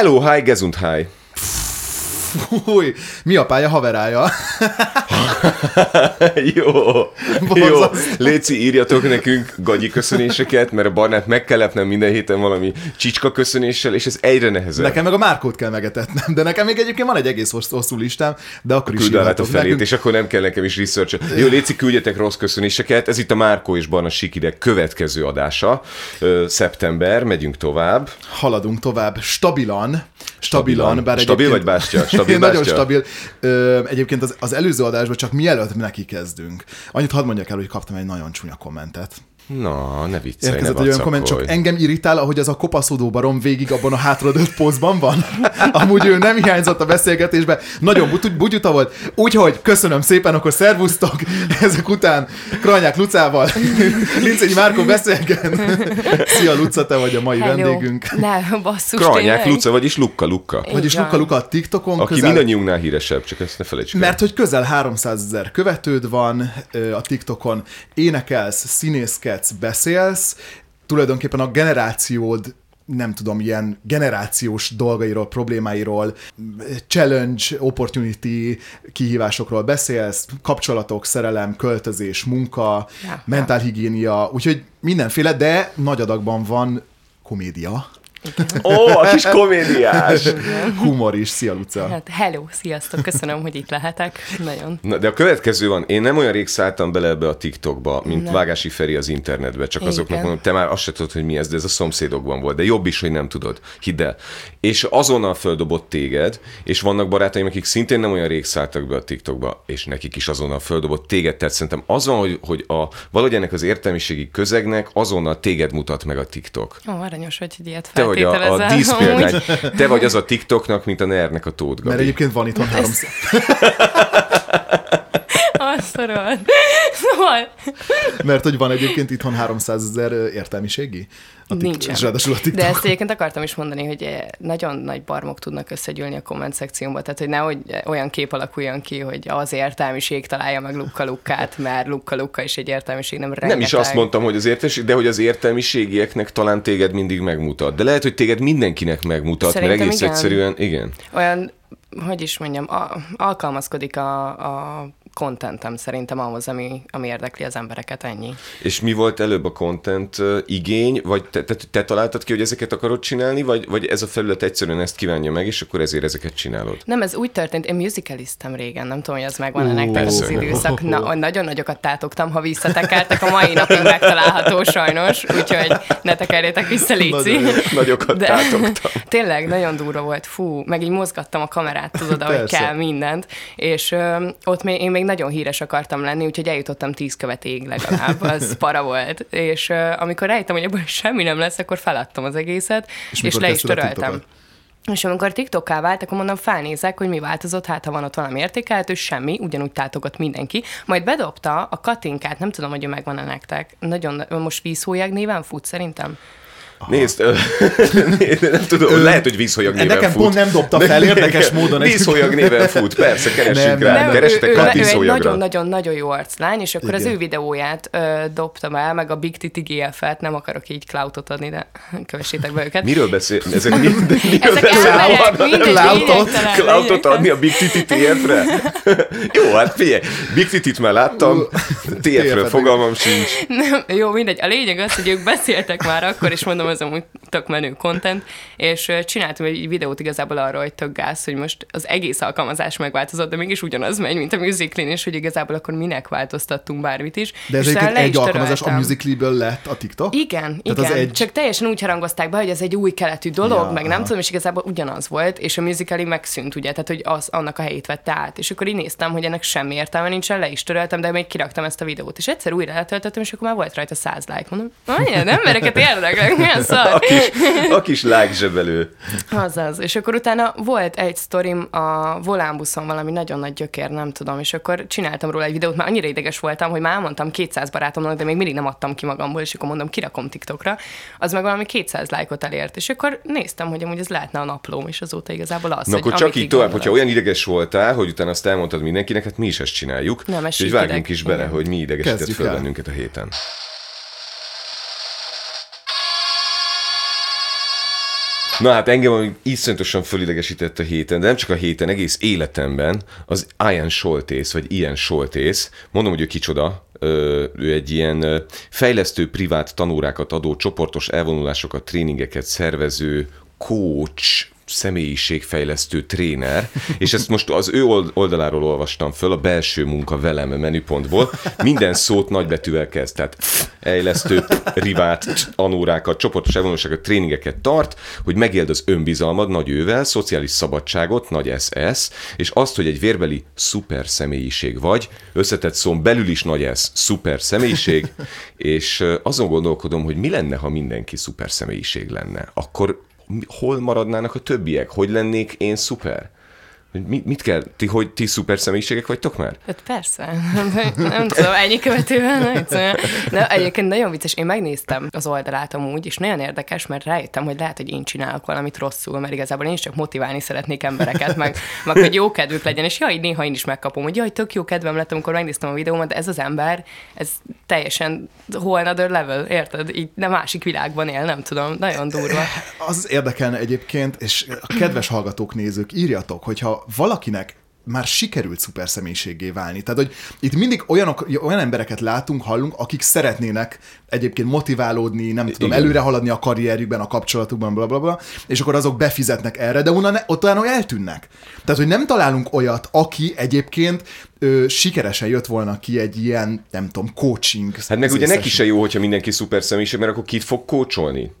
Hello, hi, Gesundheit. Fúj, mi a pálya haverája? jó, jó. Léci, írjatok nekünk gagyi köszönéseket, mert a Barnát meg kell lepnem minden héten valami csicska köszönéssel, és ez egyre nehezebb. Nekem meg a Márkót kell megetetnem, de nekem még egyébként van egy egész hosszú listám, de akkor is Küld a felét, nekünk. és akkor nem kell nekem is research Jó, Léci, küldjetek rossz köszönéseket. Ez itt a Márkó és Barna Sikide következő adása. Szeptember, megyünk tovább. Haladunk tovább stabilan, stabilan, bár Stabil vagy bástya? Stabil Nagyon bástya? stabil. Ö, egyébként az, az előző adásban csak mielőtt neki kezdünk. Annyit hadd mondjak el, hogy kaptam egy nagyon csúnya kommentet. Na, ne viccelj, Érkezett ne egy olyan komment, csak engem irritál, ahogy az a kopaszodó barom végig abban a hátradőlt pózban van. Amúgy ő nem hiányzott a beszélgetésbe, nagyon bugy- bugyuta volt. Úgyhogy köszönöm szépen, akkor szervusztok. Ezek után Kranyák Lucával, Lincényi Márkó beszélgen. Szia Luca, te vagy a mai Hello. vendégünk. Ne, basszus, Kranyák? Luca, vagyis Lukka Lukka. Vagyis van. Luka Luka a TikTokon Aki közel... mindannyiunknál híresebb, csak ezt ne felejtsük el. Mert hogy közel 300 ezer követőd van a TikTokon, énekelsz, színészkedsz, beszélsz, tulajdonképpen a generációd nem tudom, ilyen generációs dolgairól, problémáiról, challenge, opportunity kihívásokról beszélsz, kapcsolatok, szerelem, költözés, munka, Ja. mentálhigiénia, úgyhogy mindenféle, de nagy adagban van komédia, Ó, a kis komédiás! humor is. Szia, Luca! Hát, hello, sziasztok, köszönöm, hogy itt lehetek. Nagyon. Na, de a következő van, én nem olyan rég szálltam bele ebbe a TikTokba, mint Nem. Vágási Feri az internetbe, csak azoknak Igen. mondom, te már azt se tudod, hogy mi ez, de ez a szomszédokban volt, de jobb is, hogy nem tudod, hidd el. És azonnal földobott téged, és vannak barátaim, akik szintén nem olyan rég szálltak be a TikTokba, és nekik is azonnal földobott téged, tehát szerintem az van, hogy, hogy a, valahogy ennek az értelmiségi közegnek azonnal téged mutat meg a TikTok. Ó, aranyos, hogy ilyet Te vagy a, a díszpéldány, te vagy az a TikToknak, mint a ner a Tóth Mert egyébként van itthon 300 Szóval, Mert hogy van egyébként itthon 300 ezer értelmiségi? A tik- Nincsen. És ráadásul a De ezt egyébként akartam is mondani, hogy eh, nagyon nagy barmok tudnak összegyűlni a komment szekcióba, tehát hogy nehogy olyan kép alakuljon ki, hogy az értelmiség találja meg Lukka Lukkát, mert Lukka Lukka is egy értelmiség, nem rengeteg. Nem is azt mondtam, hogy az értelmiség, de hogy az értelmiségieknek talán téged mindig megmutat. De lehet, hogy téged mindenkinek megmutat, Szerintem mert egész igen. egyszerűen, igen. Olyan, hogy is mondjam, a, alkalmazkodik a, a contentem szerintem ahhoz, ami, ami érdekli az embereket, ennyi. És mi volt előbb a content igény, vagy te, te, te találtad ki, hogy ezeket akarod csinálni, vagy, vagy ez a felület egyszerűen ezt kívánja meg, és akkor ezért ezeket csinálod? Nem, ez úgy történt, én musicaliztem régen, nem tudom, hogy ez megvan-e nektek az időszak. Na, nagyon nagyokat tátogtam, ha visszatekertek, a mai napig megtalálható sajnos, úgyhogy ne tekerjétek vissza, Léci. Nagyon Nagyokat De- tátogtam. Tényleg, nagyon durva volt. Fú, meg így mozgattam a kamerát, tudod, ahogy kell mindent. És ö, ott még, én még nagyon híres akartam lenni, úgyhogy eljutottam tíz követéig legalább. Az para volt. És ö, amikor rájöttem, hogy ebből semmi nem lesz, akkor feladtam az egészet, És és, le is töröltem. És amikor TikTokká vált, akkor mondom, felnézek, hogy mi változott, hát ha van ott valami értékelhető, semmi, ugyanúgy tátogott mindenki. Majd bedobta a Katinkát, nem tudom, hogy ő megvan-e nektek. Nagyon, most vízhólyag néven fut szerintem. Nézd, ö, nem tudom, lehet, hogy vízholyag néven Nekem fut. pont nem dobta fel, érdekes módon egy- Vízholyag néven fut, persze, keressünk Nem, rá. nem, Keresetek vízholyagra. nagyon-nagyon-nagyon jó arclány, és akkor az Igen. ő videóját ö, dobtam el, meg a Big Titi GF-et, nem akarok így cloutot adni, de kövessétek be őket. Miről beszél? Ezek mi, de miről Ezek beszél? emberek, mindegy, Cloutot? Cloutot adni a Big Titi TF-re? Jó, hát figyelj, Big Titit már láttam, TF-ről fogalmam sincs. Nem, jó, mindegy. A lényeg az, hogy ők beszéltek már akkor, és mondom, az amúgy tök menő content, és csináltam egy videót igazából arról, hogy tök gáz, hogy most az egész alkalmazás megváltozott, de mégis ugyanaz megy, mint a musicalin, és hogy igazából akkor minek változtattunk bármit is. De ez egyébként egy alkalmazás a musicaliből lett a TikTok? Igen, Tehát igen. egy- Csak teljesen úgy harangozták be, hogy ez egy új keletű dolog, Ja, meg nem aha. tudom, és igazából ugyanaz volt, és a musicali megszűnt, ugye, tehát hogy az annak a helyét vette át. És akkor így néztem, hogy ennek semmi értelme nincsen, le is töröltem, de még kiraktam ezt a videót. És egyszer újra letöltöttem, és akkor már volt rajta száz like. Mondom, olyan embereket érdeklek, milyen A szar. kis, a kis like zsebelő. Azaz. És akkor utána volt egy sztorim a volánbuszon, valami nagyon nagy gyökér, nem tudom, és akkor csináltam róla egy videót, már annyira ideges voltam, hogy már elmondtam 200 barátomnak, de még mindig nem adtam ki magamból, és akkor mondom, kirakom TikTokra. Az meg valami 200 lájkot elért, és akkor néztem, hogy amúgy ez lehetne a naplóm, és azóta igazából az, Na akkor csak így tovább, hogyha olyan ideges voltál, hogy utána azt elmondtad mindenkinek, hát mi is ezt csináljuk. Nem, ez Úgyhogy síkideg. vágjunk is bele, Igen. hogy mi idegesített föl bennünket a héten. Na hát engem ami iszonyatosan fölidegesített a héten, de nem csak a héten, egész életemben az Ian Soltész, vagy Ian Soltész, mondom, hogy ő kicsoda, ő egy ilyen fejlesztő privát tanórákat adó, csoportos elvonulásokat, tréningeket szervező, coach, személyiségfejlesztő tréner, és ezt most az ő old- oldaláról olvastam föl, a belső munka velem menüpontból. Minden szót nagybetűvel kezd, tehát fejlesztő, privát, anórákat, csoportos elvonulásokat, tréningeket tart, hogy megéld az önbizalmad nagy ővel, szociális szabadságot, nagy SS, és azt, hogy egy vérbeli szuper személyiség vagy, összetett szón belül is nagy S, szuper személyiség, és azon gondolkodom, hogy mi lenne, ha mindenki szuper személyiség lenne. Akkor hol maradnának a többiek? Hogy lennék én szuper? Hogy mit, mit kell? Ti, hogy ti szuper személyiségek vagytok már? Hát persze. Nem tudom, ennyi nem tudom. De egyébként nagyon vicces, én megnéztem az oldalát amúgy, és nagyon érdekes, mert rájöttem, hogy lehet, hogy én csinálok valamit rosszul, mert igazából én is csak motiválni szeretnék embereket, meg, meg hogy jó kedvük legyen, és jaj, néha én is megkapom, hogy jaj, tök jó kedvem lett, amikor megnéztem a videómat, de ez az ember, ez teljesen whole another level, érted? Így nem másik világban él, nem tudom, nagyon durva. Az érdekelne egyébként, és a kedves hallgatók, nézők, írjatok, hogyha valakinek már sikerült szuper személyiségé válni. Tehát, hogy itt mindig olyanok, olyan embereket látunk, hallunk, akik szeretnének egyébként motiválódni, nem tudom, Igen. előre haladni a karrierjükben, a kapcsolatukban, bla, bla, bla, és akkor azok befizetnek erre, de ott olyan eltűnnek. Tehát, hogy nem találunk olyat, aki egyébként ö, sikeresen jött volna ki egy ilyen, nem tudom, coaching. Hát meg ugye neki se jó, hogyha mindenki szuper személyiség, mert akkor kit fog kócsolni?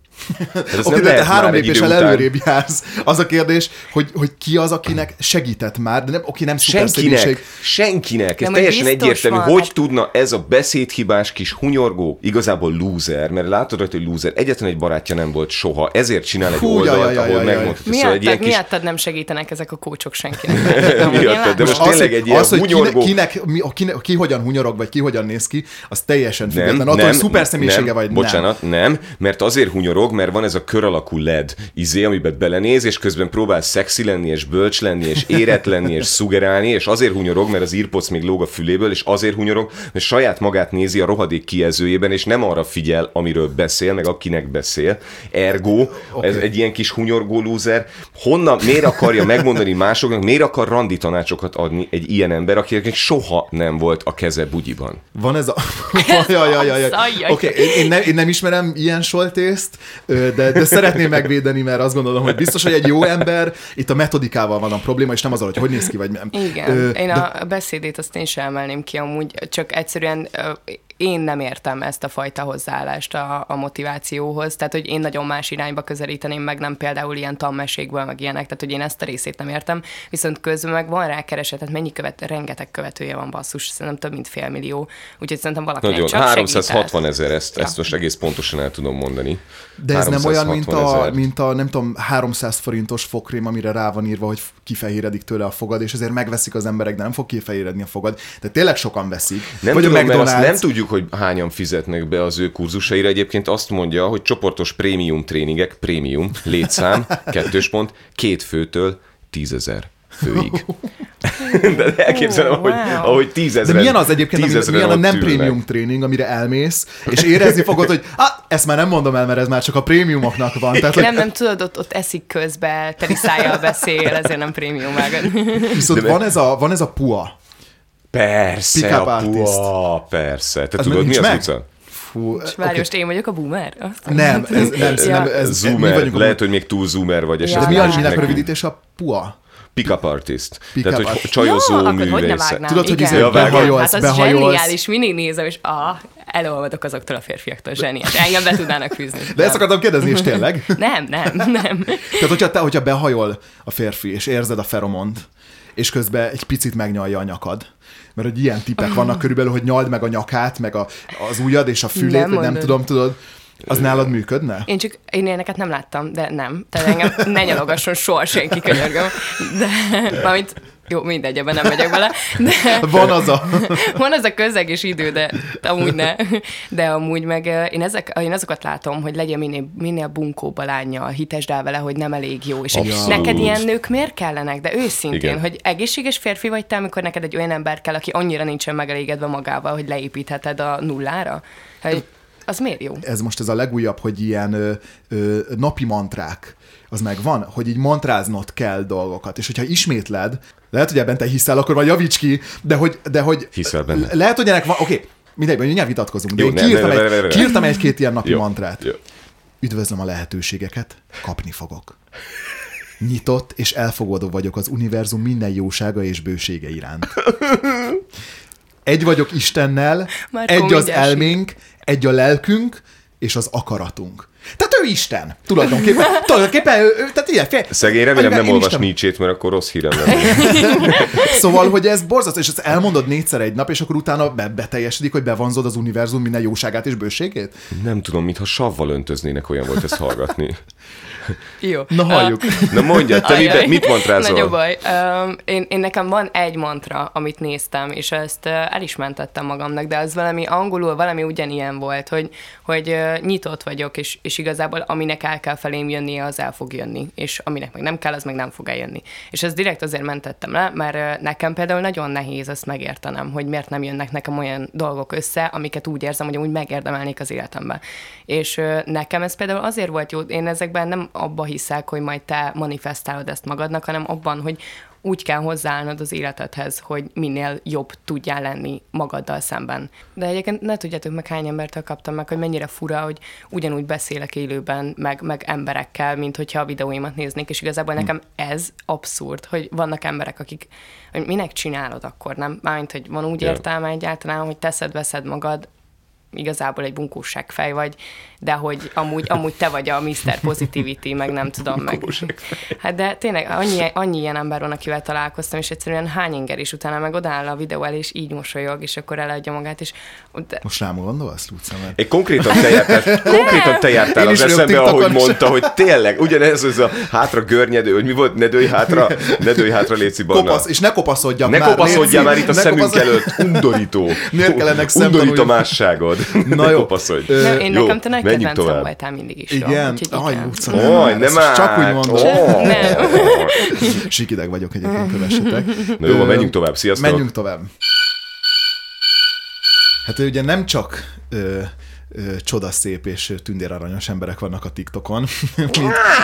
Hát ez Oké, nem de te három egy lépéssel előrébb jársz. Az a kérdés, hogy, hogy ki az, akinek segített már, de nem, oké, nem szuper Senkinek, senkinek. Ez Nem, teljesen egyértelmű. van, Hogy tudna ez a beszédhibás kis hunyorgó, igazából loser, mert látod rajta, hogy loser, egyetlen egy barátja nem volt soha, ezért csinál egy Hú, oldalt, jaj, jaj, ahol megmondhatja. Szóval egy Miattad, ilyen kis... miattad nem segítenek ezek a kócsok senkinek. Miattad, de most tényleg egy ilyen az, hogy kinek, hunyorgó... kinek, mi, kinek, ki hogyan hunyorog, vagy ki hogyan néz ki, az teljesen független. Nem, Attól, nem, hogy szuper személyisége nem, vagy nem. Bocsánat, nem, mert azért hunyorog, mert van ez a kör alakú LED izé, amiben belenéz, és közben próbál szexi lenni, és bölcs lenni, és érett lenni, és szugerálni, és azért hunyorog, mert az írpoc még lóg a füléből, és azért hunyorog, mert saját magát nézi a rohadék kijelzőjében, és nem arra figyel, amiről beszél, meg akinek beszél. Ergo, okay. ez egy ilyen kis hunyorgó lúzer. Honnan, miért akarja megmondani másoknak, miért akar randi tanácsokat adni egy ilyen ember, akinek soha nem volt a keze bugyiban? Van ez a... jaj, jaj, jaj. Oké, én, én, nem, én nem ismerem ilyen soltészt, de, de szeretném megvédeni, mert azt gondolom, hogy biztos, hogy egy jó ember, itt a metodikával van a probléma, és nem azzal, hogy hogy néz ki, vagy nem. Igen, Ö, én de- a beszédét azt én sem emelném ki amúgy, csak egyszerűen én nem értem ezt a fajta hozzáállást a, a motivációhoz, tehát hogy én nagyon más irányba közelíteném meg, nem például ilyen tanmesékből, meg ilyenek, tehát hogy én ezt a részét nem értem, viszont közben meg van rá kereset, tehát mennyi követ, rengeteg követője van basszus, szerintem több mint fél millió, úgyhogy szerintem valakinek Nagyon, csak 360 segített. ezer, ezt, ezt most egész pontosan el tudom mondani. De ez nem olyan, mint 360 a, ezer. mint a, nem tudom, 300 forintos fogkrém, amire rá van írva, hogy kifehéredik tőle a fogad, és ezért megveszik az emberek, de nem fog kifehéredni a fogad. De tényleg sokan veszik. Nem Vagy tudom, a mert azt McDonald's. nem tudjuk, hogy hányan fizetnek be az ő kurzusaira. Egyébként azt mondja, hogy csoportos prémium tréningek, prémium, létszám, kettős pont, két főtől tízezer főig. De elképzelem, Ó, ahogy, wow. ahogy tízezer. De milyen az egyébként, ami, milyen a nem prémium tréning, amire elmész, és érezni fogod, hogy ah, ezt már nem mondom el, mert ez már csak a prémiumoknak van. Tehát, hogy Nem, nem tudod, ott, ott eszik közbe, teli szájjal beszél, ezért nem prémium vágod. viszont van ez, a, van ez a pua. Persze, Pick-up a pua, persze. Te Az tudod, mi az meg? utca? Fú, És oké. várj, most én vagyok a boomer? Azt Nem, ez, nem, Ja. nem, ez, mi Zoomer, vagyunk a lehet, hogy még túl zoomer vagy Ja, De mi Ja, a lehet. minek rövidítés a pua? Pick-up artist. Pick-up Tehát, hogy artist. csajozó művészet. vágnám? Tudod, hogy izé Ja, behajolsz, hát az behajolsz. zseniális, mindig nézem, és ah, elolvadok azoktól a férfiaktól, zseniális. Engem be tudnának fűzni. De ezt akartam kérdezni, és tényleg? Nem, nem, nem. Tehát, hogyha, te, hogyha behajol a férfi, és érzed a feromont, és közben egy picit megnyalja a nyakad, mert hogy ilyen tipek vannak körülbelül, hogy nyald meg a nyakát, meg a, az ujjad és a fülét, Nem nem, tudom, tudod, az nálad működne? Én csak, én ilyeneket nem láttam, de nem. Tehát engem ne nyalogasson soha senki, könyörgöm. De, valamint, jó, mindegy, ebben nem megyek bele. De, Van az a... Van az a közeg és idő, de amúgy ne. De amúgy meg eh, én, ezek, én azokat látom, hogy legyen minél, minél bunkóbb a lánya, hitesd el vele, hogy nem elég jó. És Abszolút. neked ilyen nők miért kellenek? De őszintén. Igen. hogy egészséges férfi vagy te, amikor neked egy olyan ember kell, aki annyira nincsen megelégedve magával, hogy leépítheted a nullára? Hogy az miért jó? Ez most ez a legújabb, hogy ilyen ö, ö, napi mantrák, az megvan, hogy így mantráznod kell dolgokat, és hogyha ismétled, lehet, hogy ebben te hiszel, akkor vagy javíts ki, de hogy, de hogy Hiszel benne. lehet, hogy ennek van, oké, okay, mindegy, mindjárt vitatkozunk, de Jó, én ne, kiírtam, ne, ne, ne, ne, egy, kiírtam egy-két ilyen napi Jó, mantrát. jó. Üdvözlöm a lehetőségeket, kapni fogok. Nyitott és elfogadó vagyok az univerzum minden jósága és bősége iránt. Egy vagyok Istennel, Márkó egy az elménk, egy a lelkünk, és az akaratunk. Tehát ő Isten, tulajdonképpen. tulajdonképpen ő, ő tehát ilyen fél. Szegény, remélem nem én olvas Nietzsét, mert akkor rossz hírem lenne. Szóval, hogy ez borzasztó, és ezt elmondod négyszer egy nap, és akkor utána be, beteljesedik, hogy bevonzod az univerzum minden jóságát és bőségét? Nem tudom, mintha savval öntöznének, olyan volt ezt hallgatni. Jó. Na halljuk. Na mondja, te mibe, mit mantrázol? Nagy a baj. Um, én, én nekem van egy mantra, amit néztem, és ezt uh, el is mentettem magamnak, de az valami angolul, valami ugyanilyen volt, hogy, hogy uh, nyitott vagyok, és, és igazából aminek el kell felém jönnie, az el fog jönni, és aminek meg nem kell, az meg nem fog eljönni. És ezt direkt azért mentettem le, mert uh, nekem például nagyon nehéz ezt megértenem, hogy miért nem jönnek nekem olyan dolgok össze, amiket úgy érzem, hogy úgy megérdemelnék az életemben. És uh, nekem ez például azért volt jó, én ezekben nem abba hiszek, hogy majd te manifestálod ezt magadnak, hanem abban, hogy úgy kell hozzáállnod az életedhez, hogy minél jobb tudjál lenni magaddal szemben. De egyébként ne tudjátok meg, hány embertől kaptam meg, hogy mennyire fura, hogy ugyanúgy beszélek élőben, meg, meg emberekkel, mint hogyha a videóimat néznék, és igazából nekem ez abszurd, hogy vannak emberek, akik, hogy minek csinálod akkor, nem? Mármint, hogy van úgy értelme egyáltalán, hogy teszed, veszed magad, igazából egy bunkóságfej vagy, de hogy amúgy, amúgy te vagy a Mr. Positivity, meg nem tudom meg. Hát de tényleg annyi, annyi ilyen ember van, akivel találkoztam, és egyszerűen hány inger is utána meg odáll a videó elé, és így mosolyog, és akkor eladja magát, és de, Most rám gondolsz, Luca? Mert... Egy konkrétan te jártál, konkrétan te jártál az eszembe, ahogy is. mondta, hogy tényleg, ugyanez az a hátra görnyedő, hogy mi volt, ne dőj hátra, ne dőj hátra, Léci Barna. Kopasz, és ne kopaszodjak Ne már, kopaszodjál léci, már itt a ne szemünk kopaszodj- előtt, undorító. Miért kell ennek Undorító szemtanúi- másságod. Na ne jó. kopaszodj. Ö, nem, én jó, nekem te nagy menjünk kedvencem tovább. voltál mindig is. jó? Igen, aj, Oj, nem, már, csak úgy mondom. Ó. Nem. Sikideg vagyok egyébként, kövessetek. Na jó, menjünk tovább. Sziasztok. Menjünk tovább. Hát ugye nem csak ö, ö, csodaszép és tündéraranyos emberek vannak a TikTokon, mint,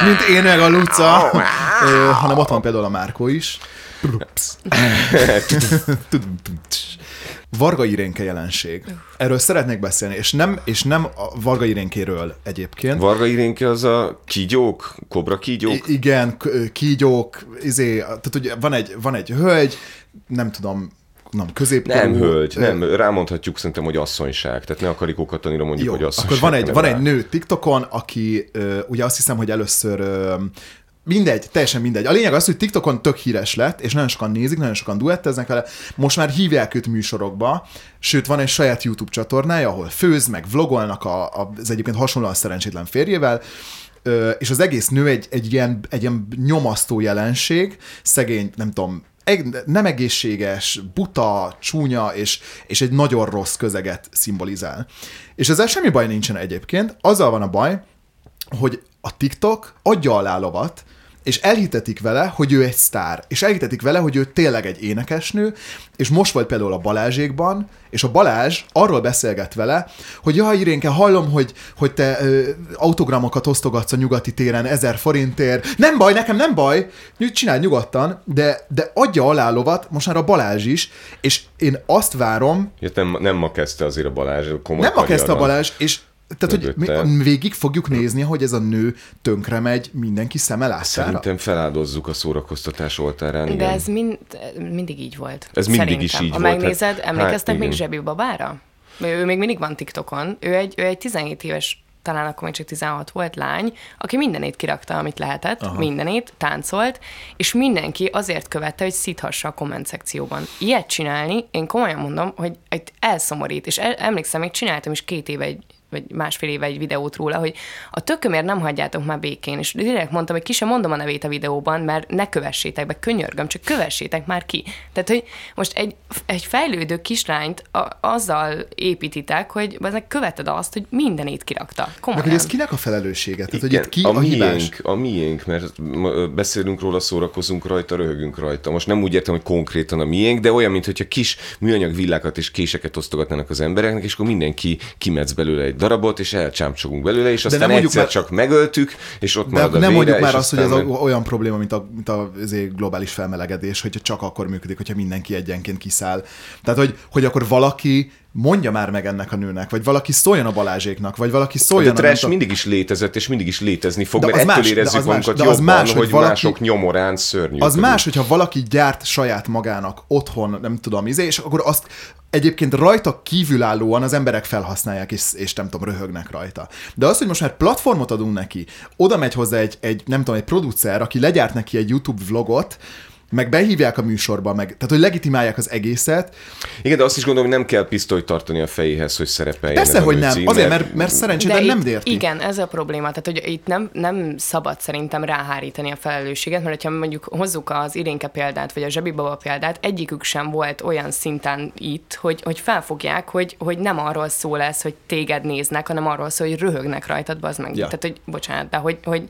mint én meg a Luca, ö, hanem ott van például a Márkó is. Varga Irénke jelenség. Erről szeretnék beszélni, és nem, és nem a Varga Irénkéről egyébként. Varga Irénke az a kígyók, kobra kígyók? I- igen, kígyók, izé, tehát ugye van egy, van egy hölgy, nem tudom, nem középkorú. Nem, hölgy, nem, rámondhatjuk szerintem, hogy asszonyság. Tehát ne a Karikó Katalina mondjuk, Jó, hogy asszonyság. akkor van egy, van rá. egy nő TikTokon, aki ugye azt hiszem, hogy először mindegy, teljesen mindegy. A lényeg az, hogy TikTokon tök híres lett, és nagyon sokan nézik, nagyon sokan duetteznek vele. Most már hívják őt műsorokba, sőt van egy saját YouTube csatornája, ahol főz, meg vlogolnak a, a, az egyébként hasonlóan szerencsétlen férjével, Ö, és az egész nő egy, egy, ilyen, egy ilyen nyomasztó jelenség, szegény, nem tudom, nem egészséges, buta, csúnya, és, és egy nagyon rossz közeget szimbolizál. És ezzel semmi baj nincsen egyébként, azzal van a baj, hogy a TikTok adja alá lovat, és elhitetik vele, hogy ő egy sztár, és elhitetik vele, hogy ő tényleg egy énekesnő, és most volt például a Balázsékban, és a Balázs arról beszélget vele, hogy jaj, Irénke, hallom, hogy, hogy te ö, autogramokat osztogatsz a nyugati téren ezer forintért. Nem baj, nekem nem baj, csinálj nyugodtan, de, de adja alá lovat, most már a Balázs is, és én azt várom, Ja, nem, nem ma kezdte azért a Balázs, komoly nem ma kezdte a. Balázs, és tehát, hogy Mögötte. mi, végig fogjuk nézni, hogy ez a nő tönkre megy mindenki szeme látára. Szerintem feláldozzuk a szórakoztatás oltárán, igen. De ez mind, mindig így volt. Ez mindig Szerintem. is így ha volt, megnézed, hát- emlékeztek hát még. Zsebi babára? Ő még mindig van TikTokon. Ő egy, ő egy 17 éves talán akkor még csak 16 volt lány, aki mindenét kirakta, amit lehetett, Aha. mindenét, táncolt, és mindenki azért követte, hogy szíthassa a komment szekcióban. Ilyet csinálni, én komolyan mondom, hogy egy elszomorít, és el, emlékszem, még csináltam is két éve egy vagy másfél éve egy videót róla, hogy a tökömért nem hagyjátok már békén, és direkt mondtam, hogy ki sem mondom a nevét a videóban, mert ne kövessétek be, könyörgöm, csak kövessétek már ki. Tehát, hogy most egy, egy fejlődő kislányt a, azzal építitek, hogy ezek követed azt, hogy mindenét kirakta. Meg Komolyan. hogy ez kinek a felelőssége? Tehát, hogy itt ki a, a, hibás? miénk, a miénk, mert beszélünk róla, szórakozunk rajta, röhögünk rajta. Most nem úgy értem, hogy konkrétan a miénk, de olyan, mintha kis műanyag villákat és késeket osztogatnának az embereknek, és akkor mindenki kimetsz belőle egy darabot, és elcsámcsogunk belőle, és aztán egyszer már- csak megöltük, és ott De marad a nem vére, mondjuk már azt, hogy ez meg- olyan probléma, mint a, mint a azért globális felmelegedés, hogy csak akkor működik, hogyha mindenki egyenként kiszáll. Tehát, hogy, hogy akkor valaki mondja már meg ennek a nőnek, vagy valaki szóljon a Balázséknak, vagy valaki De szóljon a... trash tudom- mindig is létezett, és mindig is létezni fog, De mert ettől más, de érezzük magunkat de az jobban, más, hogy hogy valaki- mások nyomorán szörnyű. Az más, hogyha valaki gyárt saját magának otthon, nem tudom, izé, és akkor azt egyébként rajta kívülállóan az emberek felhasználják, és, és nem tudom, röhögnek rajta. De az, hogy most már platformot adunk neki, oda megy hozzá egy, egy nem tudom, egy producer, aki legyárt neki egy YouTube vlogot, meg behívják a műsorba, meg, tehát hogy legitimálják az egészet. Igen, de azt is gondolom, hogy nem kell pisztolyt tartani a fejéhez, hogy szerepeljen. Persze, hogy nem. Azért, mert, mert szerencsétlen nem érti. Igen, ez a probléma. Tehát, hogy itt nem, nem szabad szerintem ráhárítani a felelősséget, mert ha mondjuk hozzuk az Irénke példát, vagy a Zsebi Baba példát, egyikük sem volt olyan szinten itt, hogy, hogy felfogják, hogy, hogy nem arról szól ez, hogy téged néznek, hanem arról szól, hogy röhögnek rajtad, az meg. Ja. Tehát, hogy bocsánat, de hogy, hogy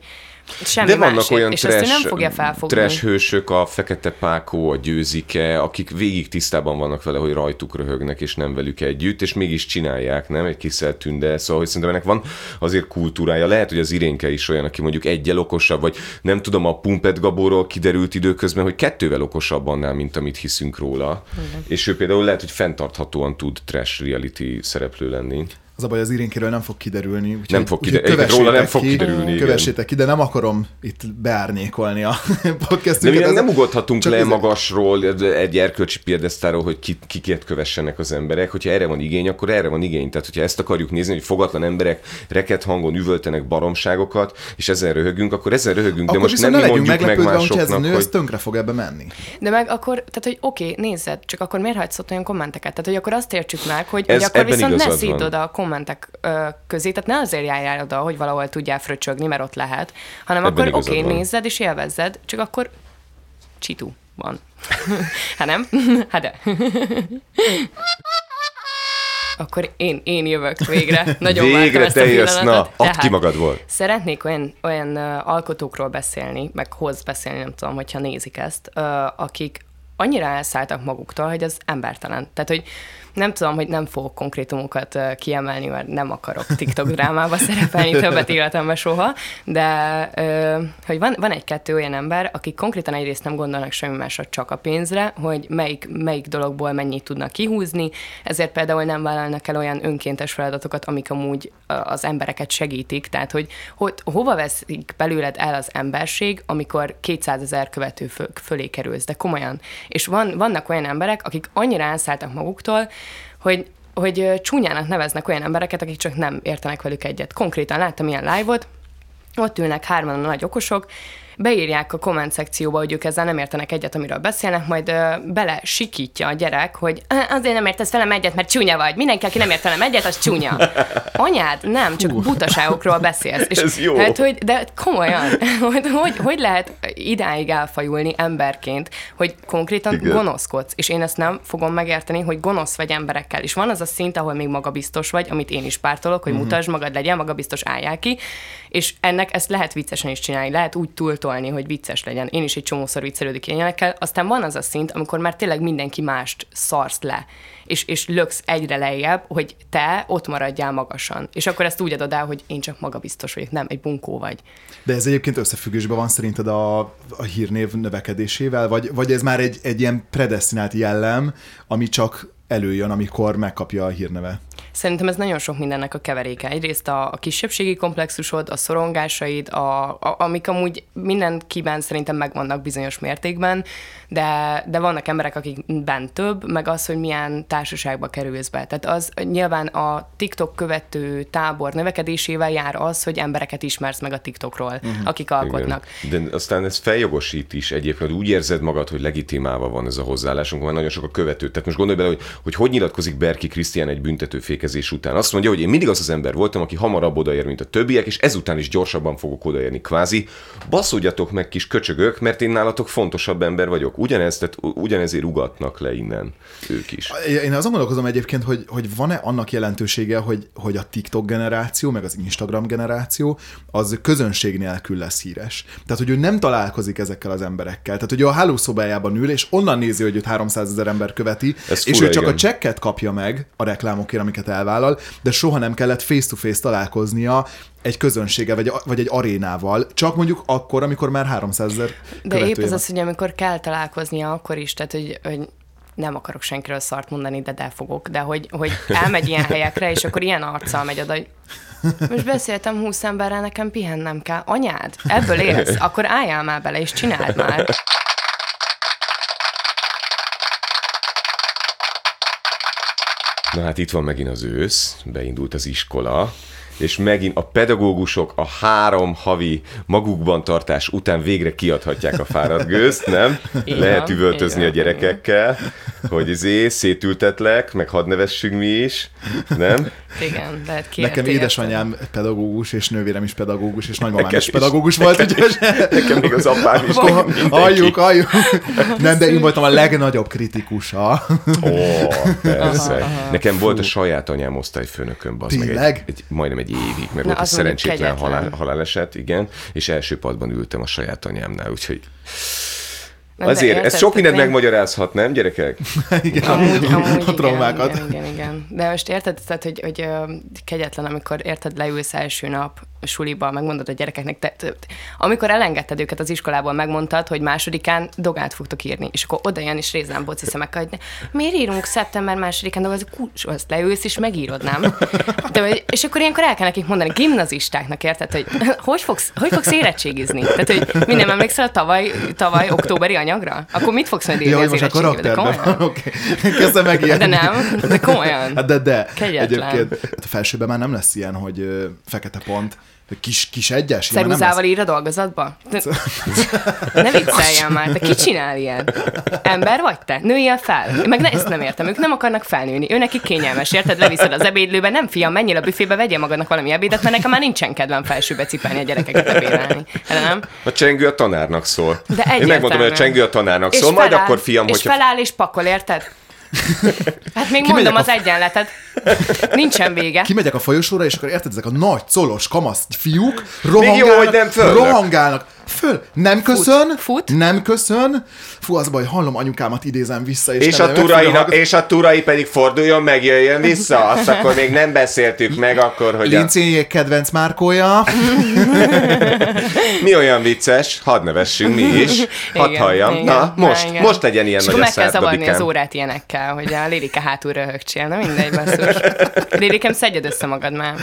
semmi De vannak másért, olyan és ezt ő nem trash, fogja felfogni. trash hősök, a Fekete Pákó, a Győzike, akik végig tisztában vannak vele, hogy rajtuk röhögnek, és nem velük együtt, és mégis csinálják, nem? Egy kis tünde. Szóval, hogy szerintem ennek van azért kultúrája. Lehet, hogy az Irénke is olyan, aki mondjuk egyel okosabb, vagy nem tudom, a Pumpet Gaborról kiderült időközben, hogy kettővel okosabb annál, mint amit hiszünk róla. Igen. És ő például lehet, hogy fenntarthatóan tud trash reality szereplő lenni. Az a baj, az Irénkéről nem fog kiderülni. Úgyhogy, Nem fog úgyhogy kiderülni. Róla nem kövessétek fog ki, kiderülni, igen. Kövessétek ki, de nem akarom itt beárnyékolni a De podcastünket. mi Ez- nem ugodhatunk le ez- magasról egy erkölcsi piedesztáról, hogy ki, kiket kövessenek az emberek. Hogyha erre van igény, akkor erre van igény. Tehát, hogyha ezt akarjuk nézni, hogy fogatlan emberek reket hangon üvöltenek baromságokat, és ezzel röhögünk, akkor ezzel röhögünk, de Akkor most viszont nem ne mi legyünk mondjuk meg hogyha ez a másoknak, nő, ez hogy... tönkre fog ebbe menni. De meg akkor, tehát hogy oké, okay, nézzed, csak akkor miért hagysz ott olyan kommenteket? Tehát, hogy akkor azt értsük meg, hogy, Ez- hogy akkor viszont ne oda a kommentek ö, közé, tehát ne azért járjál oda, hogy valahol tudjál fröcsögni, mert ott lehet, hanem Ebben akkor oké, okay, van. nézzed és élvezzed, csak akkor csitu van. hát nem? hát de. akkor én, én jövök végre. Nagyon Végre te jössz, na, add ki magadból. Szeretnék olyan, olyan alkotókról beszélni, meg hoz beszélni, nem tudom, hogyha nézik ezt, akik annyira elszálltak maguktól, hogy az embertelen. Tehát, hogy nem tudom, hogy nem fogok konkrétumokat kiemelni, mert nem akarok TikTok drámába szerepelni többet életemben soha, de hogy van, van egy-kettő olyan ember, akik konkrétan egyrészt nem gondolnak semmi másra, csak a pénzre, hogy melyik, melyik dologból mennyit tudnak kihúzni, ezért például nem vállalnak el olyan önkéntes feladatokat, amik amúgy az embereket segítik, tehát hogy, hogy hova veszik belőled el az emberség, amikor 200 ezer követő föl, fölé kerülsz, de komolyan. És van, vannak olyan emberek, akik annyira elszálltak maguktól, hogy hogy csúnyának neveznek olyan embereket, akik csak nem értenek velük egyet. Konkrétan láttam ilyen live-ot, ott ülnek hárman a nagy okosok, beírják a komment szekcióba, hogy ők ezzel nem értenek egyet, amiről beszélnek, majd ö, bele sikítja a gyerek, hogy "Á, azért nem értesz velem egyet, mert csúnya vagy. Mindenki, aki nem ért velem egyet, az csúnya. Anyád, nem, csak butaságokról beszélsz. És Ez jó. Hát, hogy, de komolyan, hogy, hogy, hogy lehet idáig elfajulni emberként, hogy konkrétan Igen. Gonoszkodsz, és én ezt nem fogom megérteni, hogy gonosz vagy emberekkel. És van az a szint, ahol még magabiztos vagy, amit én is pártolok, hogy mutasd magad, legyen magabiztos, álljál ki, és ennek ezt lehet viccesen is csinálni, lehet úgy túltolni, hogy vicces legyen. Én is egy csomószor viccelődik ilyenekkel. Aztán van az a szint, amikor már tényleg mindenki mást szarsz le, és, és löksz egyre lejjebb, hogy te ott maradjál magasan. És akkor ezt úgy adod el, hogy én csak magabiztos vagyok, nem, egy bunkó vagy. De ez egyébként összefüggésben van szerinted a, a hírnév növekedésével, vagy, vagy ez már egy, egy ilyen predestinált jellem, ami csak előjön, amikor megkapja a hírneve? Szerintem ez nagyon sok mindennek a keveréke. Egyrészt a, a kisebbségi komplexusod, a szorongásaid, a, a, amik amúgy mindenkiben szerintem megvannak bizonyos mértékben, de, de vannak emberek, akikben több, meg az, hogy milyen társaságba kerülsz be. Tehát az nyilván a TikTok követő tábor növekedésével jár az, hogy embereket ismersz meg a TikTokról, uh-huh. akik alkotnak. Igen. De aztán ez feljogosít is egyébként, úgy érzed magad, hogy legitimálva van ez a hozzáállásunk, van nagyon sok a követő. Tehát most gondolj bele, hogy, hogy hogy nyilatkozik Berki Krisztián egy büntetőfékezés után. Azt mondja, hogy én mindig az az ember voltam, aki hamarabb odaér, mint a többiek, és ezután is gyorsabban fogok odaérni. Kvázi, baszódjatok meg kis köcsögök, mert én nálatok fontosabb ember vagyok. Ugyanezt, tehát ugyanezért ugatnak le innen ők is. Én azon gondolkozom egyébként, hogy, hogy van-e annak jelentősége, hogy, hogy a TikTok generáció, meg az Instagram generáció, az közönség nélkül lesz híres. Tehát, hogy ő nem találkozik ezekkel az emberekkel. Tehát, hogy ő a hálószobájában ül, és onnan nézi, hogy őt 300 ezer ember követi, Ez és fura, ő csak igen. a csekket kapja meg a reklámokért, amiket felvállal, de soha nem kellett face-to-face találkoznia egy közönsége, vagy, vagy egy arénával, csak mondjuk akkor, amikor már 300 ezer De épp ez az, hogy amikor kell találkoznia, akkor is, tehát hogy, hogy nem akarok senkiről szart mondani, de de fogok, de hogy, hogy elmegy ilyen helyekre, és akkor ilyen arccal megy oda, hogy most beszéltem 20 emberrel, nekem pihennem kell. Anyád, ebből élsz? Akkor álljál már bele, és csináld már. Na hát itt van megint az ősz, beindult az iskola, és megint a pedagógusok a három havi magukban tartás után végre kiadhatják a fáradt gőzt, nem? Igen, Lehet üvöltözni igen, a gyerekekkel, hogy izé, szétültetlek, meg hadd nevessünk mi is, nem? Igen, lehet ki. Nekem édesanyám pedagógus, és nővérem is pedagógus, és nagymamám Nekem is is. pedagógus volt, úgyhogy Nekem még az apám is. halljuk, halljuk. Nem, de én voltam a legnagyobb kritikusa. Ó, persze. Nekem volt a saját anyám osztályfőnököm, az meg egy, egy, majdnem egy évig, mert Na, volt egy szerencsétlen halál, haláleset, igen, és első padban ültem a saját anyámnál, úgyhogy Nem, de azért, ez sok mindent én- megmagyarázhat, nem, gyerekek? Igen, Amúgy, amúgy a traumákat. Igen, igen, igen. De most érted, tehát, hogy, hogy kegyetlen, amikor érted, leülsz első nap suliba, megmondod a gyerekeknek, te, te, amikor elengedted őket az iskolából, megmondtad, hogy másodikán dogát fogtok írni, és akkor oda jön és rézem boci szemekkel, hogy miért írunk szeptember másodikán dolgot, az kulcs, azt leülsz és megírod, nem? De, és akkor ilyenkor el kell nekik mondani, gimnazistáknak, érted, hogy hogy fogsz, hogy fogsz érettségizni? Tehát, hogy minden emlékszel a tavaly, tavaly októberi anyagra? Akkor mit fogsz majd írni Ja, az most a? De komolyan? megijedni. De nem, de komolyan. Hát de, de. Kegyetlen. Egyébként a felsőben már nem lesz ilyen, hogy fekete pont, hogy kis, kis egyes. Ceruzával ír a dolgozatba? Ne vicceljen már, te ki csinál ilyen? Ember vagy te? Nőjél fel? Én meg ne, ezt nem értem, ők nem akarnak felnőni. Ő neki kényelmes, érted? Leviszed az ebédlőbe, nem fiam, menjél a büfébe, vegyél magadnak valami ebédet, mert nekem már nincsen kedvem felsőbe cipelni a gyerekeket ebédelni. De nem? A csengő a tanárnak szól. De Én megmondom, hogy a csengő a tanárnak szól, majd feláll, akkor fiam, és hogyha... feláll és pakol, érted? Hát még Kimegyek mondom a az egyenletet. Nincsen vége. Kimegyek a folyosóra, és akkor érted, ezek a nagy, colos, kamasz fiúk jó, rohangálnak, hogy nem fölnök. rohangálnak. Föl, nem köszön, Fut. nem köszön. Fú, az a baj, hallom anyukámat idézem vissza. És, És a, turainak, hallgatni. és a turai pedig forduljon meg, jöjjön vissza. Azt akkor még nem beszéltük meg akkor, hogy a, Lincéjék kedvenc márkója. mi olyan vicces, hadd nevessünk mi is, hadd Igen, halljam. igen. Na, most, igen. most legyen ilyen És nagy akkor a meg kell zavarni az Gabikám. órát ilyenekkel, hogy a Lérike hátul röhögcsél. Na mindegy, basszus. Lérikem, szedjed össze magad már.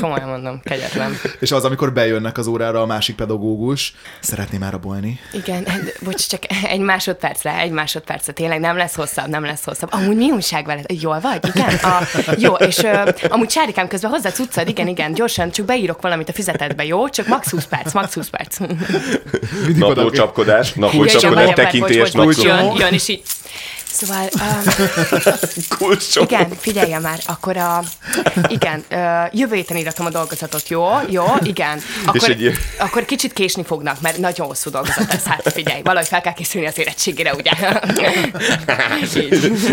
Komolyan mondom, kegyetlen. És az, amikor bejönnek az órára a másik pedagógus, szeretném elrabolni. Igen, de- bocs, csak egy másodpercre, egy másodpercre, tényleg nem lesz hosszabb, nem lesz hosszabb. Amúgy mi újság veled? Jól vagy? Igen? A, jó, és ö, amúgy Sárikám közben hozzá cuccad, igen, igen, gyorsan, csak beírok valamit a fizetedbe, jó? Csak max 20 perc, max 20 perc. Oda- csapkodás, igen, csapkodás, tekintélyes napló. jön, jön, és így. Szóval, um, igen, figyelje már, akkor a, igen, ö, jövő héten íratom a dolgozatot, jó? Jó, igen. Akkor, egy akkor kicsit késni fognak, mert nagyon hosszú dolgozat lesz, hát figyelj, valahogy fel kell készülni az érettségére, ugye?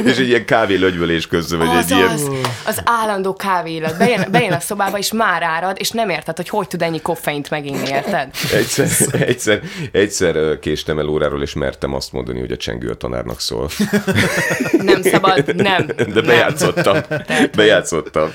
És egy ilyen kávé lögyvölés közben, vagy egy ilyen... az, az állandó kávéillat. Bejön, bejön a szobába, és már árad, és nem érted, hogy hogy tud ennyi koffeint meginni, érted? Egyszer, egyszer, egyszer késtem el óráról, és mertem azt mondani, hogy a csengő a tanárnak szól. Nem szabad, nem. De bejátszottam. Bejátszottam.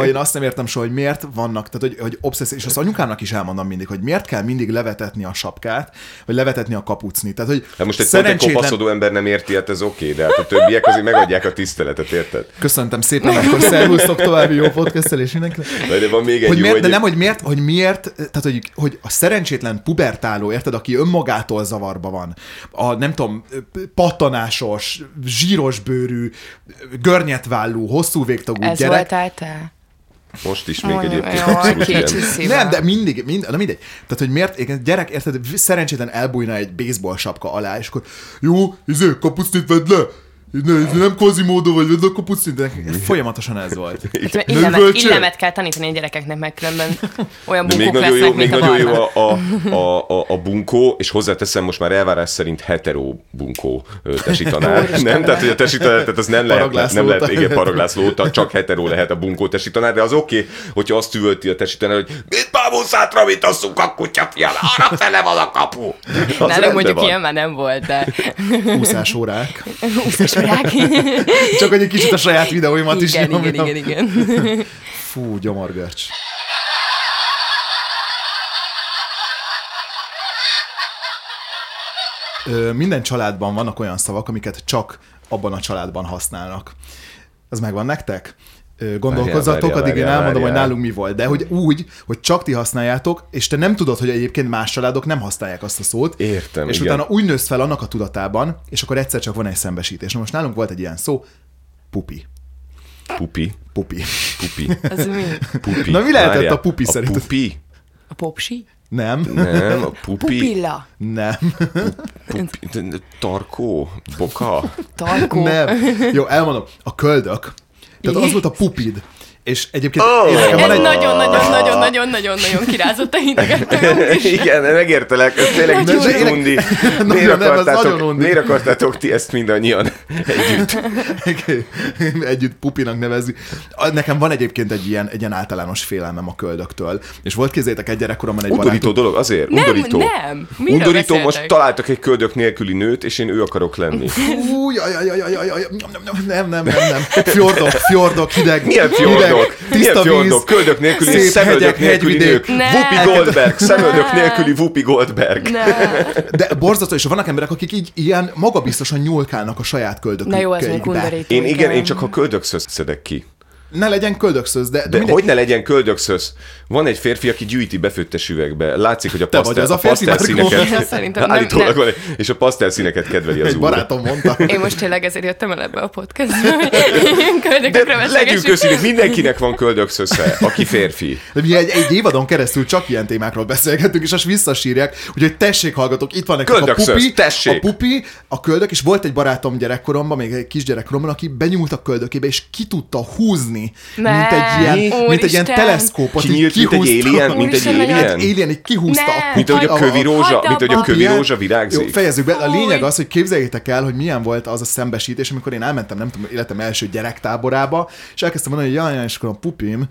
Ah, én azt nem értem soha, hogy miért vannak, tehát hogy, hogy obszesszió, és az anyukámnak is elmondom mindig, hogy miért kell mindig levetetni a sapkát, vagy levetetni a kapucnit. Tehát, hogy Hát most egy egy kopaszodó ember nem érti, hát ez oké, de hát a többiek azért megadják a tiszteletet, érted? Köszöntem szépen, akkor szervusztok további jó podcastelés mindenkinek. De, de van még egy Hogy jó, miért, de hogy nem, hogy miért, hogy miért, tehát hogy, hogy a szerencsétlen pubertáló, érted, aki önmagától zavarba van, a nem tudom, pattanásos, zsíros bőrű, görnyetvállú, hosszú végtagú Ez gyerek, voltál te? Most is még Mondjuk, egyébként jó, abszolút ilyen. kicsi szíve. Nem, de mindig, mind, na mindegy. Tehát, hogy miért, gyerek, érted, szerencsétlen elbújna egy baseball sapka alá, és akkor jó, izé, kapucnit vedd le, ne, ez nem Quasimodo vagy, vedd a kapucnit, de folyamatosan ez volt. Hát, mert illemet, bölcső? illemet kell tanítani a gyerekeknek, meg különben olyan De még bunkók nagyon lesznek, jó, még mint a nagyon jó a, a, a, a bunkó, és hozzáteszem most már elvárás szerint hetero bunkó ö, tesi tanár. nem? Tehát, hogy a tesi tanár, tehát az nem lehet, Paraglászló nem lehet, igen, paraglászló óta, csak hetero lehet a bunkó tesi tanár, de az oké, okay, hogyha azt üvölti a tesi tanár, hogy mit bábuszátra, mit asszunk a kutya, fiam, arra fele van a kapu. Az Nálunk mondjuk van. ilyen már nem volt, de Úszás órák. úszás Ekkorák. Csak hogy egy kicsit a saját videóimat is igen, igen, igen, igen. Fú, gyomorgörcs. Minden családban vannak olyan szavak, amiket csak abban a családban használnak. Ez megvan nektek? Gondolkozzatok, addig én elmondom, hogy nálunk mi volt. De hogy úgy, hogy csak ti használjátok, és te nem tudod, hogy egyébként más családok nem használják azt a szót. Értem, És igen. utána úgy nősz fel annak a tudatában, és akkor egyszer csak van egy szembesítés. Na most nálunk volt egy ilyen szó, pupi. Pupi. Pupi. Pupi. Az mi? Pupi. Na, mi lehetett Várjál. a pupi a szerinted? pupi? A popsi? Nem. Nem, a pupi. Pupilla. Nem. pupi. Tarkó? Boka? Tarkó. Nem. Jó, elmondom. A köldök. Tehát az volt a pupid. És egyébként Ó. én nekem van egy... nagyon-nagyon-nagyon-nagyon-nagyon kirázott a hideget. Igen, megértelek, ez tényleg én- undi. Nagyon Miért nagyon akartátok, miért akartátok ti ezt mindannyian együtt? együtt pupinak nevezni. A- Nekem van egyébként egy ilyen, egy ilyen általános félelmem a köldöktől. És volt kézzétek egy gyerekkoromban egy Undorító barátom. dolog, azért? Nem, Undorító. nem. Miről Undorító, most találtak egy köldök nélküli nőt, és én ő akarok lenni. Jaj, jaj, jaj, jaj, jaj, jaj, nem, nem, nem, nem, nem. Fjordok, fjordok, hideg. Milyen fjordok? Milyen tiszta fjordok? víz, Köldök nélküli, szép szemöldök hegyek, nélküli hegyvidék. nők. Ne. Whoopi Goldberg, szemöldök nélküli Whoopi Goldberg. Ne. De borzasztó, és vannak emberek, akik így ilyen magabiztosan nyúlkálnak a saját köldökükbe. Na jó, ez még. Én igen, én csak a köldökszözt szedek ki. Ne legyen köldökszöz, de, de, De mindegy, hogy ne legyen köldökszösz? Van egy férfi, aki gyűjti befőttes üvegbe. Látszik, hogy a pasztel, az a pasztel színeket... Szerintem nem- nem. van, és a pasztel színeket kedveli az egy úr. barátom mondta. Én most tényleg ezért jöttem el ebbe a podcastba, De legyünk őszinték, mindenkinek van köldökszösze, aki férfi. De mi egy, egy évadon keresztül csak ilyen témákról beszélgettünk, és most visszasírják, úgyhogy tessék, hallgatok, itt van nektek a Köldökszöz, pupi, tessék! a pupi, a köldök, és volt egy barátom gyerekkoromban, még egy kisgyerekkoromban, aki benyúlt a köldökébe, és ki tudta húzni, Ne, mint egy ilyen, mint egy ilyen úristen! teleszkópot, Kinyílt, mint egy alien, mint egy Úristen, nagyon- Hát alien. alien, így kihúzta Ne, a Mint ahogy a kövi rózsa, mint ahogy a kövi rózsa Jó, virágzik. fejezzük be. A lényeg az, hogy képzeljétek el, hogy milyen volt az a szembesítés, amikor én elmentem, nem tudom, életem első gyerektáborába, és elkezdtem mondani, hogy jaj, jaj, és akkor a pupim,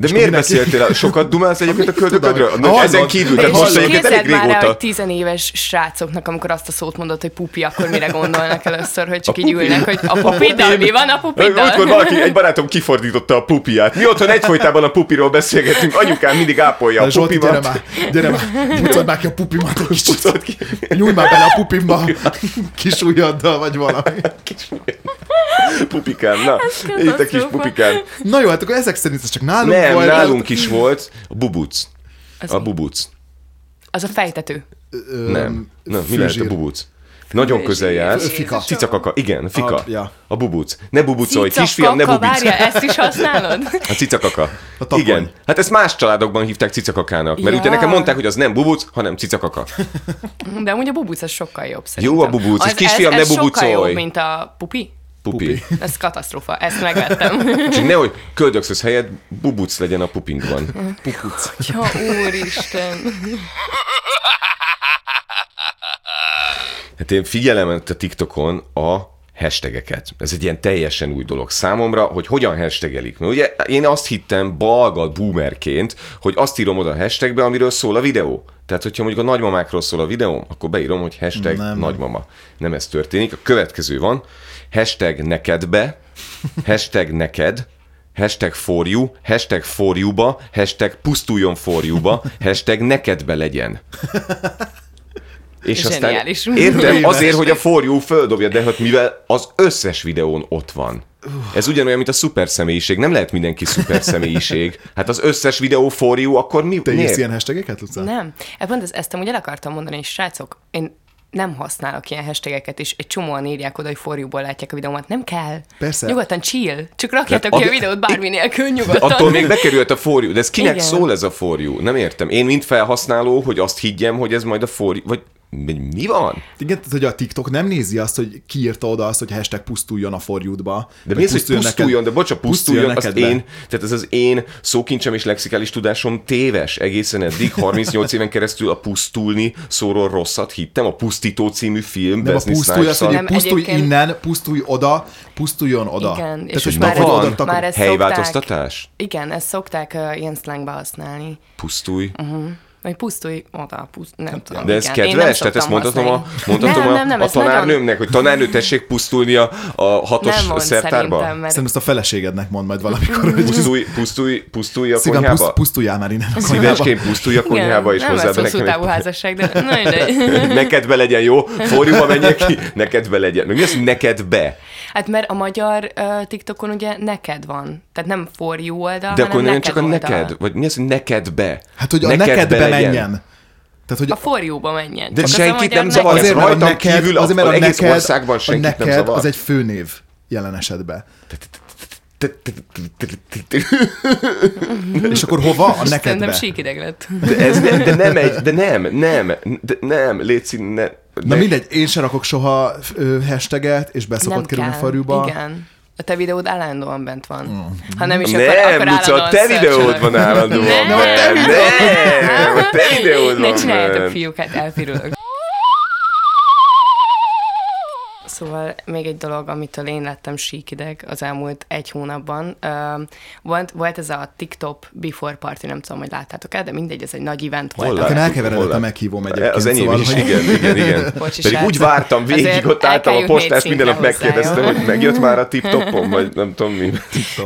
De miért mindenki- beszéltél? el? Sokat dumálsz egyébként a köldöködről? Hallod? Ezen kívül, tehát És most És egyébként elég már régóta. tizenéves srácoknak, amikor azt a szót mondod, hogy pupi, akkor mire gondolnak először, hogy csak A így pupi? ülnek, hogy a pupiddal mi van a pupiddal? valaki, egy barátom kifordította a pupiát. Mi otthon egyfolytában a pupiról beszélgetünk, anyukám mindig ápolja a Zsolti, gyere pupimat. már, gyere már, már ki a pupimat. Pucod ki. Nyújj már bele a pupimba, kis ujjaddal, vagy valami. Pupikám, na, itt a kis pupikám. Na jó, hát akkor ezek szerint ez csak nálunk Nem, volt. nálunk is volt a bubuc. Az A mi? bubuc. Az a fejtető. Ö, Nem. Na, mi lehet a bubuc? Nagyon közel jársz. Fika. Cicakaka, igen, fika. A- ja. A bubuc. Ne bubucolj, Cica, kisfiam, ne bubic. Várja, ezt is használod? A cicakaka. A takony. Igen. Hát ezt más családokban hívták cicakakának, mert Ja. ugye nekem mondták, hogy az nem bubuc, hanem cicakaka. De amúgy a bubuc az sokkal jobb szerintem. Jó a bubuc, és Az- kisfiam, ez, ne ez sokkal bubucolj. jobb, mint a pupi. Pupi. Ez katasztrófa, ezt megvettem. Csak nehogy köldökszöz helyett bubuc legyen a pupinkban. Pupuc. ja, úristen. Hát én figyelem a TikTokon a hashtageket. Ez egy ilyen teljesen új dolog számomra, hogy hogyan hashtagelik. Mert ugye én azt hittem balga boomerként, hogy azt írom oda a hashtagbe, amiről szól a videó. Tehát, hogyha mondjuk a nagymamákról szól a videó, akkor beírom, hogy hashtag Nem. nagymama. Nem ez történik. A következő van, hashtag nekedbe, hashtag neked, hashtag for you, hashtag for you-ba, hashtag pusztuljon for you-ba, hashtag nekedbe legyen. És aztán értem, azért, hogy a For You földobja, de hát mivel az összes videón ott van. Ez ugyanolyan, mint a szuper személyiség. Nem lehet mindenki szuper személyiség. Hát az összes videó For You, akkor mi? Te írsz ilyen hashtageket, Luca? Nem. E pont ez, ezt amúgy el akartam mondani, és srácok, én nem használok ilyen hashtageket, és egy csomóan írják oda, hogy forjúból látják a videómat. Nem kell. Persze. Nyugodtan chill. Csak rakjátok De ki a videót bármi nélkül, De nyugodtan. attól még bekerült a For You. De ez kinek Igen. szól ez a For You? Nem értem. Én, mint felhasználó, hogy azt higgyem, hogy ez majd a For You, vagy mi van? Igen, tehát, hogy a TikTok nem nézi azt, hogy ki írta oda azt, hogy hashtag pusztuljon a forjútba. De mi az, hogy pusztuljon, de bocs, a pusztuljon, azt nekedbe. én, tehát ez az én szókincsem és lexikális tudásom téves egészen eddig, 38 éven keresztül a pusztulni szóról rosszat hittem, a Pusztító című film, Nem a pusztulj, azt, hogy Nem, pusztulj egyébként- innen, pusztulj oda, pusztuljon oda. Igen, és Tehát, most hogy már, van. oda már ezt helyváltoztatás? Szokták, igen, ezt szokták uh, ilyen slangba használni. Pusztulj. Mhm. Vagy pusztulj oda, puszt, nem tudom. De ez igen. Én nem kedves? Tehát ezt mondhatom a, mondhatom nem, a, nem, nem, a ez nagyon- tanárnőmnek, hogy tanárnő tessék pusztulni a, a hatos Nem mond szertárba? szerintem, mert Szerintem ezt a feleségednek mond majd valamikor, hogy Pusztulj, pusztulj, pusztulj a szívem, konyhába? puszt, pusztuljál már innen a konyhába. Szívesként pusztulj a konyhába, és nem hozzá hosszú nekem távú házasság, de na. Neked be legyen, jó? Forjúba menjek ki, neked be legyen. Meg mi az, neked be? Hát mert a magyar uh, TikTokon ugye neked van. Tehát nem for you oldal, De akkor nem csak a oldal. neked? Vagy mi az, hogy neked be? Hát, hogy a Neked neked be legyen. menjen. Tehát, hogy A for you-ba menjen. De Csak senkit nem zavar, ez azért, a rajtam neked, kívül azért, mert a az egész neked, országban a senkit nem neked zavar. az egy főnév jelen esetben. És akkor hova? A Szerintem nekedbe. síkideg lett. De, ez nem, de nem egy, de nem, nem, de nem, légy ne, Na mindegy, én sem rakok soha hashtaget, és beszokott kerülni kell. farjuba. Igen. A te videód állandóan bent van. Mm. Ha nem is, akkor, Nem, akkor Luca, a állandóan te videód van állandóan Nem, bent. Nem, a te videód Ne van csináljátok, bent. fiúk, hát elpirulok. Szóval még egy dolog, amitől én lettem síkideg az elmúlt egy hónapban. Uh, volt, volt ez a TikTok Before Party, nem tudom, hogy láttátok el, de mindegy, ez egy nagy event volt. Nekem elkeveredett a meghívom egyébként. Az enyém szóval, is, hogy- igen, igen, igen. Bocsi, Pedig úgy srácok. vártam végig, ott álltam a postás, minden nap megkérdeztem, hogy megjött már a TikTokon, vagy nem tudom mi.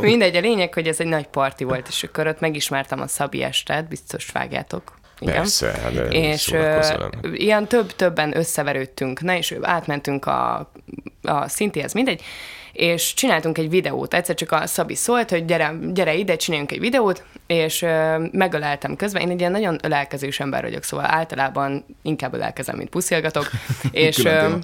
Mindegy, a lényeg, hogy ez egy nagy parti volt, és akkor ott megismertem a Szabi Estet, biztos vágjátok. Igen. Persze, hát és ö, szórakozol. ilyen több-többen összeverődtünk, na és átmentünk a, a szintihez, mindegy, és csináltunk egy videót. Egyszer csak a Szabi szólt, hogy gyere, gyere ide, csináljunk egy videót, és ö, megöleltem közben. Én egy ilyen nagyon ölelkezős ember vagyok, szóval általában inkább ölelkezem, mint puszilgatok. és ö.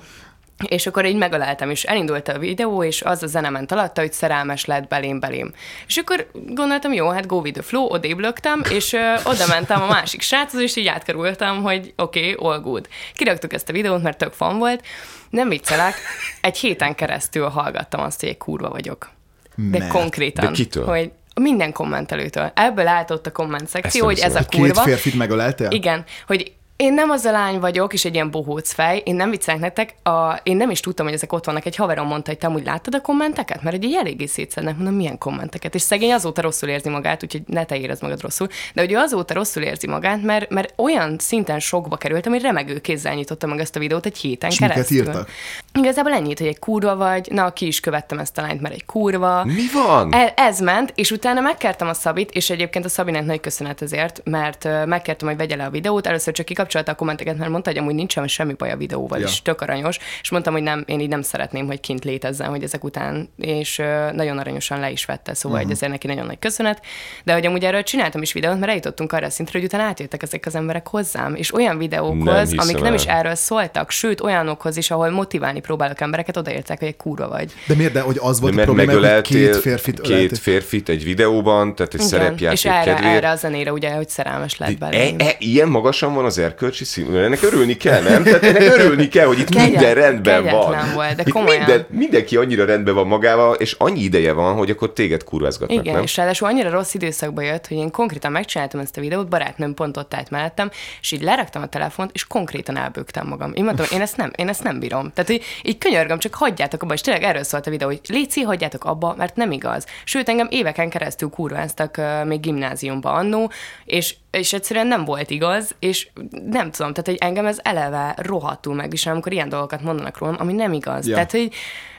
És akkor így megöleltem, és elindult a videó, és az a zene ment alatta, hogy szerelmes lett belém, belém. És akkor gondoltam, jó, hát go with the flow, odébb löktem, és ö, oda mentem a másik sráchoz, és így átkerültem, hogy oké, okay, all good. Kiraktuk ezt a videót, mert tök fan volt. Nem viccelek, egy héten keresztül hallgattam azt, hogy egy kurva vagyok. De Mert? konkrétan. De kitől? Hogy minden kommentelőtől. Ebből állt ott a komment szekció, hogy ez a hiszem. Két kurva. férfit megöleltél? Igen, hogy én nem az a lány vagyok, és egy ilyen bohóc fej, én nem viccelek nektek, a, én nem is tudtam, hogy ezek ott vannak. Egy haverom mondta, hogy te úgy láttad a kommenteket? Mert ugye eléggé szétszednek, mondom, milyen kommenteket. És szegény azóta rosszul érzi magát, úgyhogy ne te érezd magad rosszul. De hogy ő azóta rosszul érzi magát, mert, mert olyan szinten sokba kerültem, hogy remegő kézzel nyitotta meg ezt a videót egy héten És keresztül. írtak? Igazából ennyit, hogy egy kurva vagy, na ki is követtem ezt a lányt, mert egy kurva. Mi van? E- ez ment, és utána megkértem a Szabit, és egyébként a Szabinek nagy köszönet ezért, mert megkértem, hogy vegye le a videót. Először csak kikapcsolta a kommenteket, mert mondta, hogy amúgy nincsen semmi baj a videóval, Ja. és tök aranyos. És mondtam, hogy nem, én így nem szeretném, hogy kint létezzen, hogy ezek után, és nagyon aranyosan le is vette, szóval uh-huh. ezért neki nagyon nagy köszönet. De hogy amúgy erről csináltam is videót, mert eljutottunk arra a szintre, hogy utána átjöttek ezek az emberek hozzám, és olyan videókhoz, hiszem amik nem el. is erről szóltak, sőt olyanokhoz is, ahol motiválni próbálok embereket, odaértek, hogy egy kurva vagy. De miért? De hogy az volt De a probléma, hogy két férfit két férfit egy videóban, tehát egy és szerepjáték erre, kedvéért. erre a zenére ugye, hogy szerelmes lett E, belém. e, ilyen magasan van az erkölcsi szín? Ennek örülni kell, nem? Tehát ennek örülni kell, hogy itt Kegyet- minden rendben van. volt, de Itt komolyan. Minden, mindenki annyira rendben van magával, és annyi ideje van, hogy akkor téged kurvázgatnak, Igen, nem? és ráadásul annyira rossz időszakba jött, hogy én konkrétan megcsináltam ezt a videót, barátnőm pont ott állt mellettem, és így leraktam a telefont, és konkrétan elbőgtem magam. Én mondtam, én ezt nem, én ezt nem bírom. Tehát így, így könyörgöm, csak hagyjátok abba, és tényleg erről szólt a videó, hogy léci, hagyjátok abba, mert nem igaz. Sőt, engem éveken keresztül kurváztak uh, még gimnáziumba annó, és és egyszerűen nem volt igaz, és nem tudom, tehát hogy engem ez eleve rohadtul megvisel, amikor ilyen dolgokat mondanak rólam, ami nem igaz. Ja. Tehát, hogy,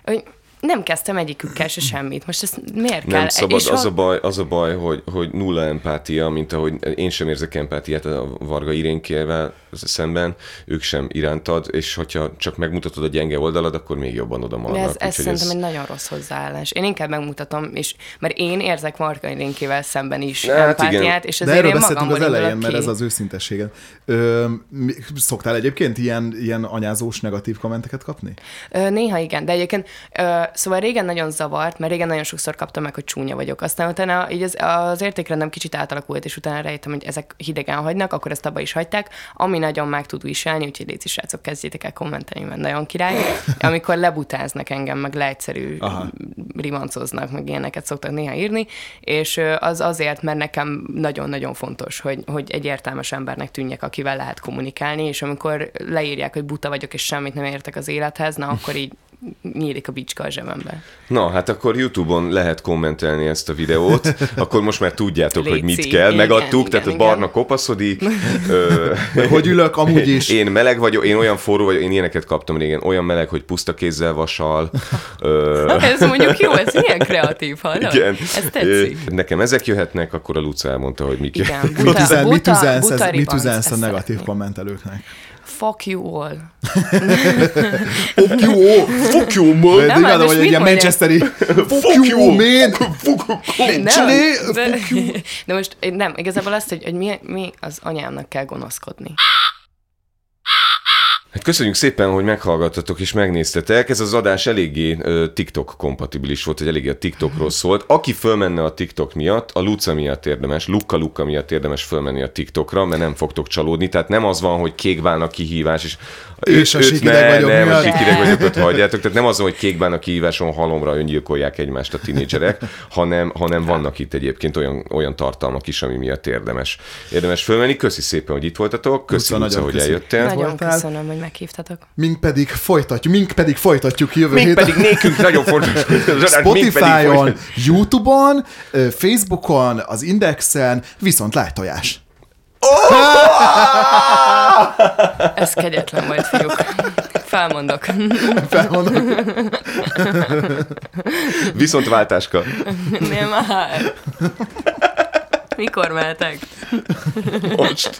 hogy nem kezdtem egyikükkel se semmit. Most ezt miért Nem kell? szabad, És az ha- a baj, az a baj hogy, hogy nulla empátia, mint ahogy én sem érzek empátiát a Varga Irénkével szemben, ők sem irántad, és hogyha csak megmutatod a gyenge oldalad, akkor még jobban oda De maradnak. ez, ez Úgyhogy szerintem egy nagyon rossz hozzáállás. Én inkább megmutatom, és, mert én érzek Marka Irénkével szemben is Hát empátiát, igen. és De ezért erről én beszéltünk magamból az elején, indulok mert ki. ez az őszintességed. Ö, szoktál egyébként ilyen, ilyen anyázós negatív kommenteket kapni? Ö, Néha igen, de egyébként ö, szóval régen nagyon zavart, mert régen nagyon sokszor kaptam meg, hogy csúnya vagyok. Aztán utána így az, az értékrendem kicsit átalakult, és utána rájöttem, hogy ezek hidegen hagynak, akkor ezt abba is hagyták, ami nagyon meg tud viselni, úgyhogy légy srácok, kezdjétek el kommentelni, mert nagyon király. Amikor lebutáznak engem, meg leegyszerű Aha. rimancoznak, meg ilyeneket szoktak néha írni, és az azért, mert nekem nagyon-nagyon fontos, hogy, hogy egy értelmes embernek tűnjek, akivel lehet kommunikálni, és amikor leírják, hogy buta vagyok, és semmit nem értek az élethez, na akkor így nyílik a bicska a zsebembe. Na, hát akkor YouTube-on lehet kommentelni ezt a videót, akkor most már tudjátok, hogy mit Léci. kell. Igen, Megadtuk, igen, tehát a igen. barna kopaszodik. Ö, Hogy ülök amúgy is. Én meleg vagyok, én olyan forró vagyok, én ilyeneket kaptam régen, olyan meleg, hogy puszta kézzel vasal. Ö, Ez mondjuk jó, ez milyen kreatív, hallod? igen. Ez tetszik. Nekem ezek jöhetnek, akkor a Luca elmondta, hogy mik Igen, Mit buta, buta, üzensz, buta ez, mit ribanc, üzensz a ezt negatív szeretném. kommentelőknek? Fuck you all. Fuck you, fuck you, man! De Nem, imádom, most hogy egy ilyen manchesteri fuck you, man! Fuck you. de most nem, igazából azt, hogy, hogy mi, mi az anyámnak kell gonoszkodni. Hát köszönjük szépen, hogy meghallgattatok és megnéztetek. Ez az adás eléggé TikTok kompatibilis volt, hogy eléggé a TikTokról szólt. Aki fölmenne a TikTok miatt, a Luca miatt érdemes, Luka Luka miatt érdemes fölmenni a TikTokra, mert nem fogtok csalódni. Tehát nem az van, hogy kékbálna kihívás, és, És a őt sikideg vagyok nem, a miatt. sikideg vagyok, ott hagyjátok. Tehát nem az hogy kékbálna kihíváson halomra öngyilkolják egymást a tinédzserek, hanem, hanem vannak itt egyébként olyan, olyan tartalmak is, ami miatt érdemes, érdemes fölmenni. Köszi szépen, hogy itt voltatok. Köszi, Luca, hogy köszi. eljöttél. Nagyon voltál. köszönöm, hogy meghívtatok. Mink pedig folytatjuk, mink pedig folytatjuk jövő Még héten. pedig nékünk nagyon fontos. Spotify-on. YouTube-on, Facebookon, az Indexen, viszont lájtojás. Ez kegyetlen volt, fiúk. Felmondok. Felmondom. Viszont váltáska. Nem már. Mikor mehetek? Most.